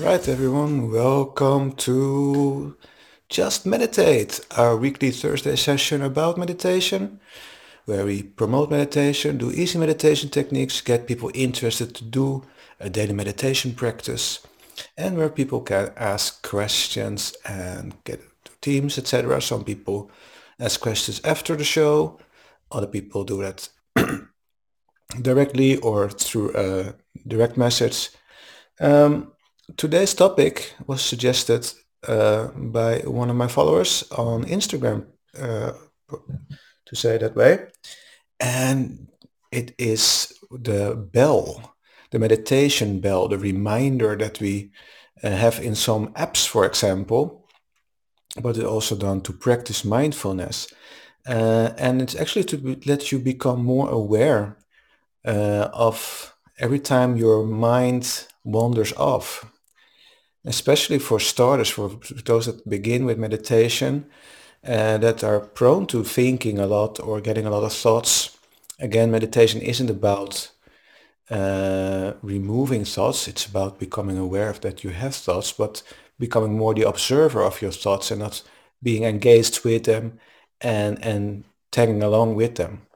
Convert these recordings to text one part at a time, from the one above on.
right, everyone, welcome to Just Meditate, our weekly Thursday session about meditation, where we promote meditation, do easy meditation techniques, get people interested to do a daily meditation practice, and where people can ask questions and get to teams, etc. Some people ask questions after the show, other people do that directly or through a direct message. Um, today's topic was suggested uh, by one of my followers on Instagram, uh, to say that way, and it is the bell, the meditation bell, the reminder that we uh, have in some apps, for example, but it's also done to practice mindfulness. Uh, and it's actually to be, let you become more aware uh, of every time your mind wanders off. Especially for starters, for those that begin with meditation, uh, that are prone to thinking a lot or getting a lot of thoughts. Again, meditation isn't about uh, removing thoughts. It's about becoming aware of that you have thoughts, but becoming more the observer of your thoughts and not being engaged with them and and tagging along with them.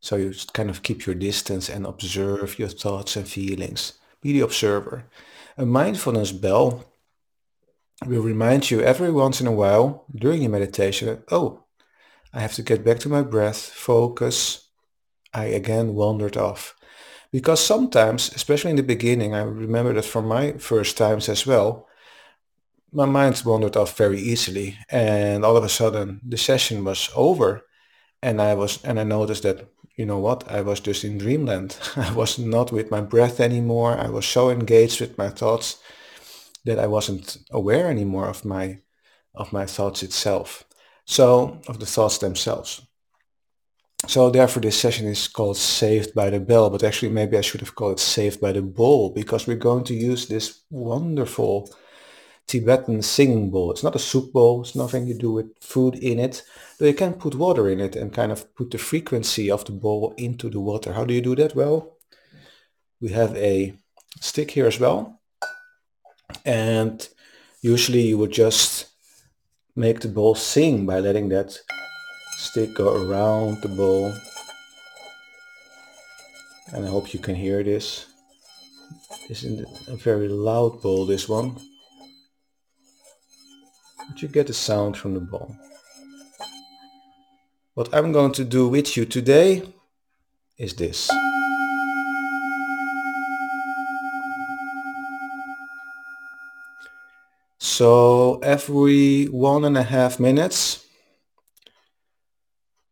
So you kind of keep your distance and observe your thoughts and feelings. Be the observer. A mindfulness bell will remind you every once in a while during your meditation oh, I have to get back to my breath, focus. I again wandered off. Because sometimes, especially in the beginning, I remember that from my first times as well, my mind wandered off very easily and all of a sudden the session was over and I was and I noticed that you know what? I was just in dreamland. I was not with my breath anymore. I was so engaged with my thoughts that I wasn't aware anymore of my of my thoughts itself. So of the thoughts themselves. So therefore this session is called saved by the bell but actually maybe I should have called it saved by the bowl because we're going to use this wonderful Tibetan singing bowl. It's not a soup bowl. It's nothing you do with food in it. But you can put water in it and kind of put the frequency of the bowl into the water. How do you do that? Well, we have a stick here as well. And usually you would just make the bowl sing by letting that stick go around the bowl. And I hope you can hear this. This is a very loud bowl, this one. You get the sound from the ball. What I'm going to do with you today is this. So every one and a half minutes,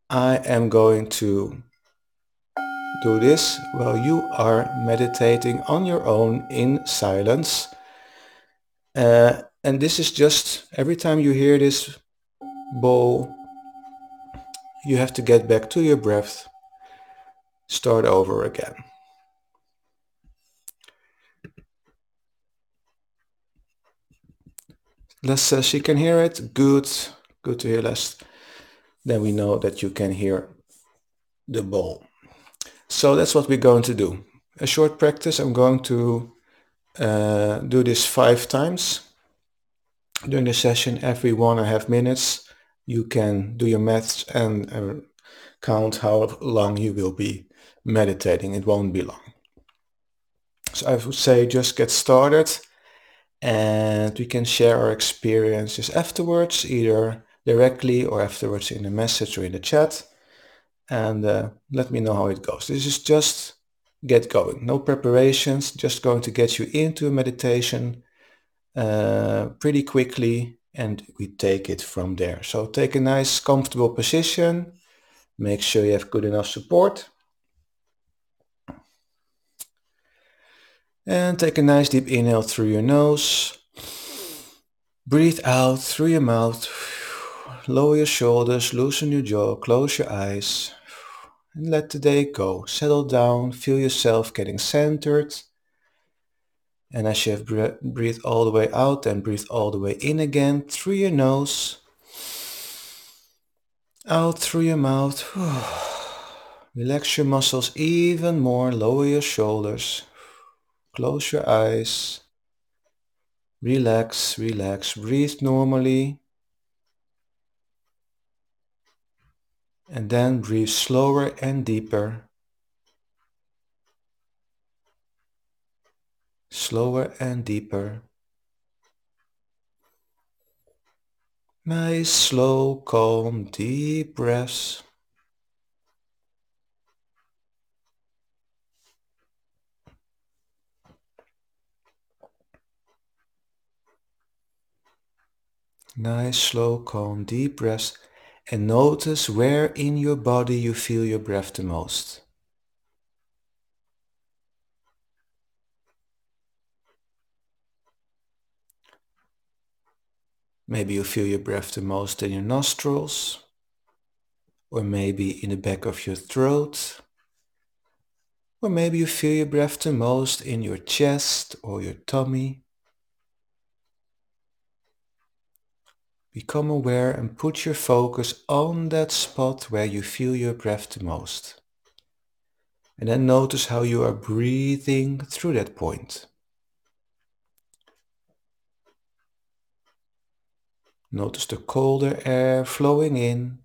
I am going to do this while you are meditating on your own in silence. Uh, and this is just every time you hear this bowl you have to get back to your breath. Start over again. Les says she can hear it. Good. Good to hear Les then we know that you can hear the bowl. So that's what we're going to do. A short practice. I'm going to uh, do this five times during the session every one and a half minutes you can do your maths and uh, count how long you will be meditating. It won't be long. So I would say just get started and we can share our experiences afterwards, either directly or afterwards in a message or in the chat. And uh, let me know how it goes. This is just get going. No preparations, just going to get you into a meditation Uh, pretty quickly and we take it from there. So take a nice comfortable position. Make sure you have good enough support. And take a nice deep inhale through your nose. Breathe out through your mouth. Lower your shoulders, loosen your jaw, close your eyes. And let the day go. Settle down, feel yourself getting centered and as you have breathe all the way out and breathe all the way in again through your nose, out through your mouth. Relax your muscles even more, lower your shoulders, close your eyes. Relax, relax, breathe normally. And then breathe slower and deeper. Slower and deeper. Nice, slow, calm, deep breaths. Nice, slow, calm, deep breaths. And notice where in your body you feel your breath the most. Maybe you feel your breath the most in your nostrils, or maybe in the back of your throat, or maybe you feel your breath the most in your chest or your tummy. Become aware and put your focus on that spot where you feel your breath the most. And then notice how you are breathing through that point. Notice the colder air flowing in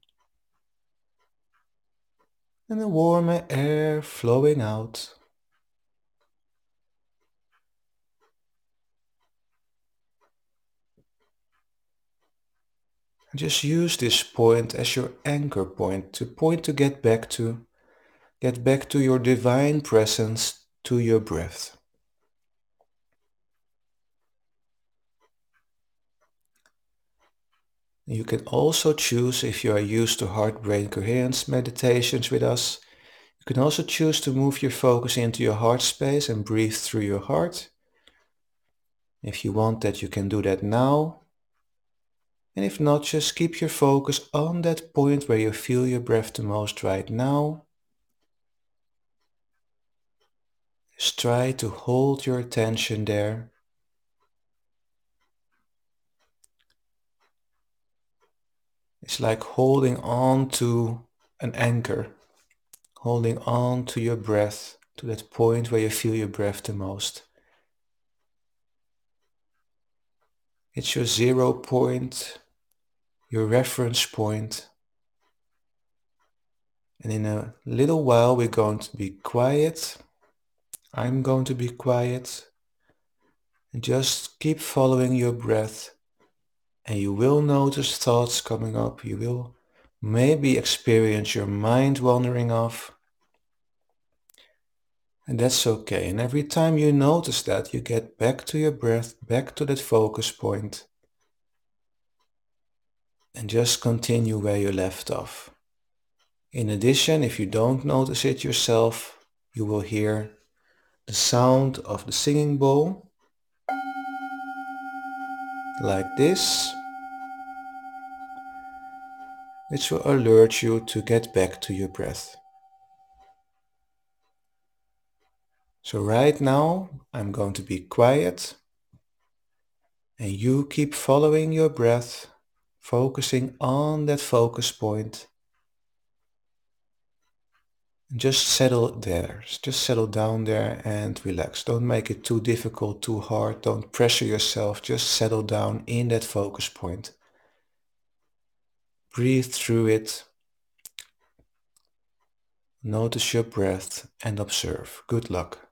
and the warmer air flowing out. Just use this point as your anchor point to point to get back to, get back to your divine presence, to your breath. You can also choose, if you are used to heart-brain coherence meditations with us, you can also choose to move your focus into your heart space and breathe through your heart. If you want that, you can do that now. And if not, just keep your focus on that point where you feel your breath the most right now. Just try to hold your attention there It's like holding on to an anchor, holding on to your breath, to that point where you feel your breath the most. It's your zero point, your reference point. And in a little while we're going to be quiet. I'm going to be quiet. And just keep following your breath and you will notice thoughts coming up. You will maybe experience your mind wandering off. And that's okay. And every time you notice that, you get back to your breath, back to that focus point, and just continue where you left off. In addition, if you don't notice it yourself, you will hear the sound of the singing bowl like this, which will alert you to get back to your breath. So right now I'm going to be quiet and you keep following your breath, focusing on that focus point. Just settle there, just settle down there and relax. Don't make it too difficult, too hard. Don't pressure yourself. Just settle down in that focus point. Breathe through it. Notice your breath and observe. Good luck.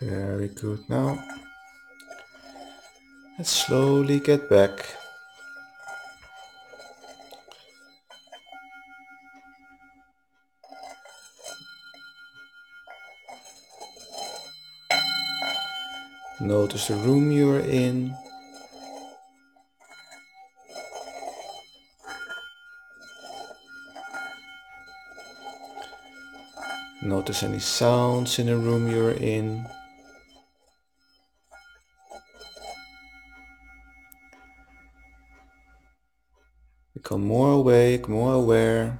Very good. Now, let's slowly get back. Notice the room you're in. Notice any sounds in the room you're in. Become more awake, more aware.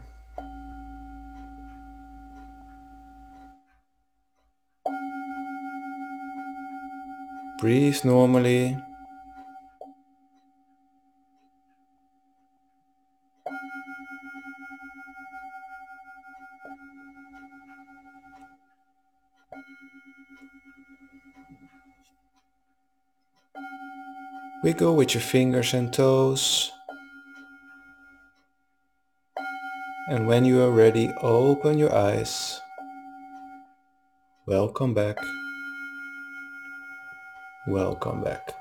Breathe normally. Wiggle with your fingers and toes. And when you are ready, open your eyes. Welcome back. Welcome back.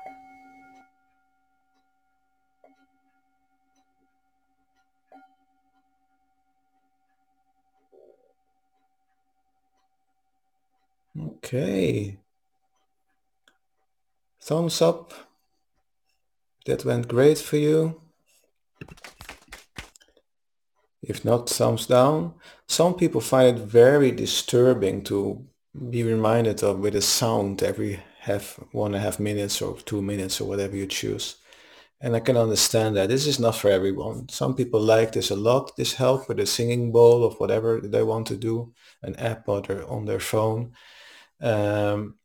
Okay. Thumbs up. That went great for you. If not, thumbs down. Some people find it very disturbing to be reminded of with a sound every half one and a half minutes or two minutes or whatever you choose. And I can understand that. This is not for everyone. Some people like this a lot, this help with a singing bowl of whatever they want to do, an app or their, on their phone. Um,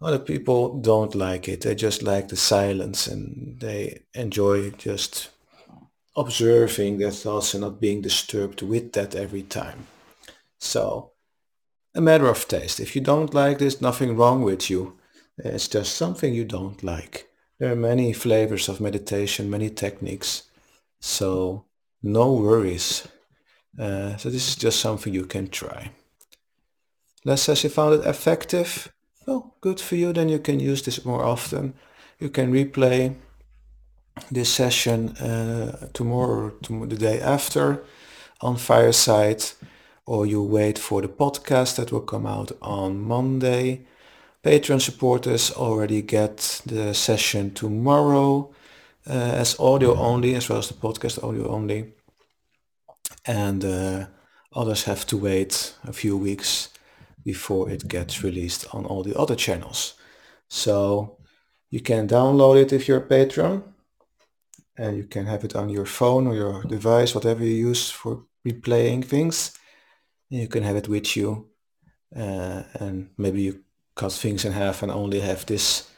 other people don't like it. They just like the silence and they enjoy just observing their thoughts and not being disturbed with that every time. So a matter of taste. If you don't like this, nothing wrong with you. It's just something you don't like. There are many flavors of meditation, many techniques. So no worries. Uh, so this is just something you can try. Les says you found it effective. Well, good for you. Then you can use this more often. You can replay this session uh, tomorrow or the day after on Fireside or you wait for the podcast that will come out on Monday. Patreon supporters already get the session tomorrow uh, as audio only, as well as the podcast audio only. And uh, others have to wait a few weeks before it gets released on all the other channels. So you can download it if you're a patron and you can have it on your phone or your device, whatever you use for replaying things you can have it with you uh, and maybe you cut things in half and only have this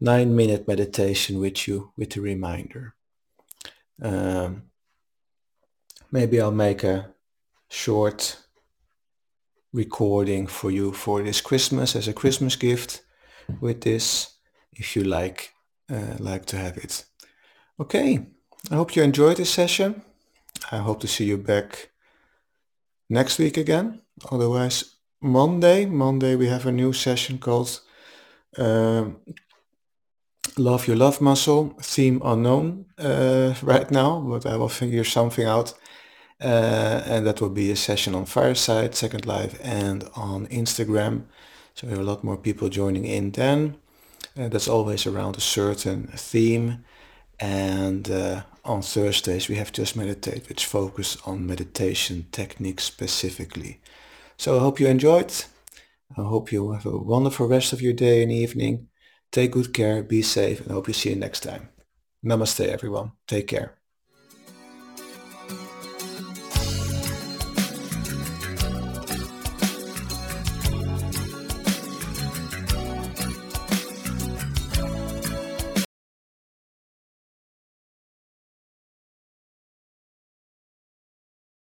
nine minute meditation with you with a reminder. Um, maybe I'll make a short recording for you for this Christmas as a Christmas gift with this if you like uh, like to have it. Okay, I hope you enjoyed this session. I hope to see you back next week again. Otherwise, Monday, Monday we have a new session called um, Love Your Love Muscle, theme unknown uh, right now, but I will figure something out. Uh, and that will be a session on Fireside, Second Life, and on Instagram. So we have a lot more people joining in then. Uh, that's always around a certain theme. And uh, on Thursdays we have Just Meditate, which focus on meditation techniques specifically. So I hope you enjoyed. I hope you have a wonderful rest of your day and evening. Take good care, be safe, and I hope you see you next time. Namaste everyone. Take care.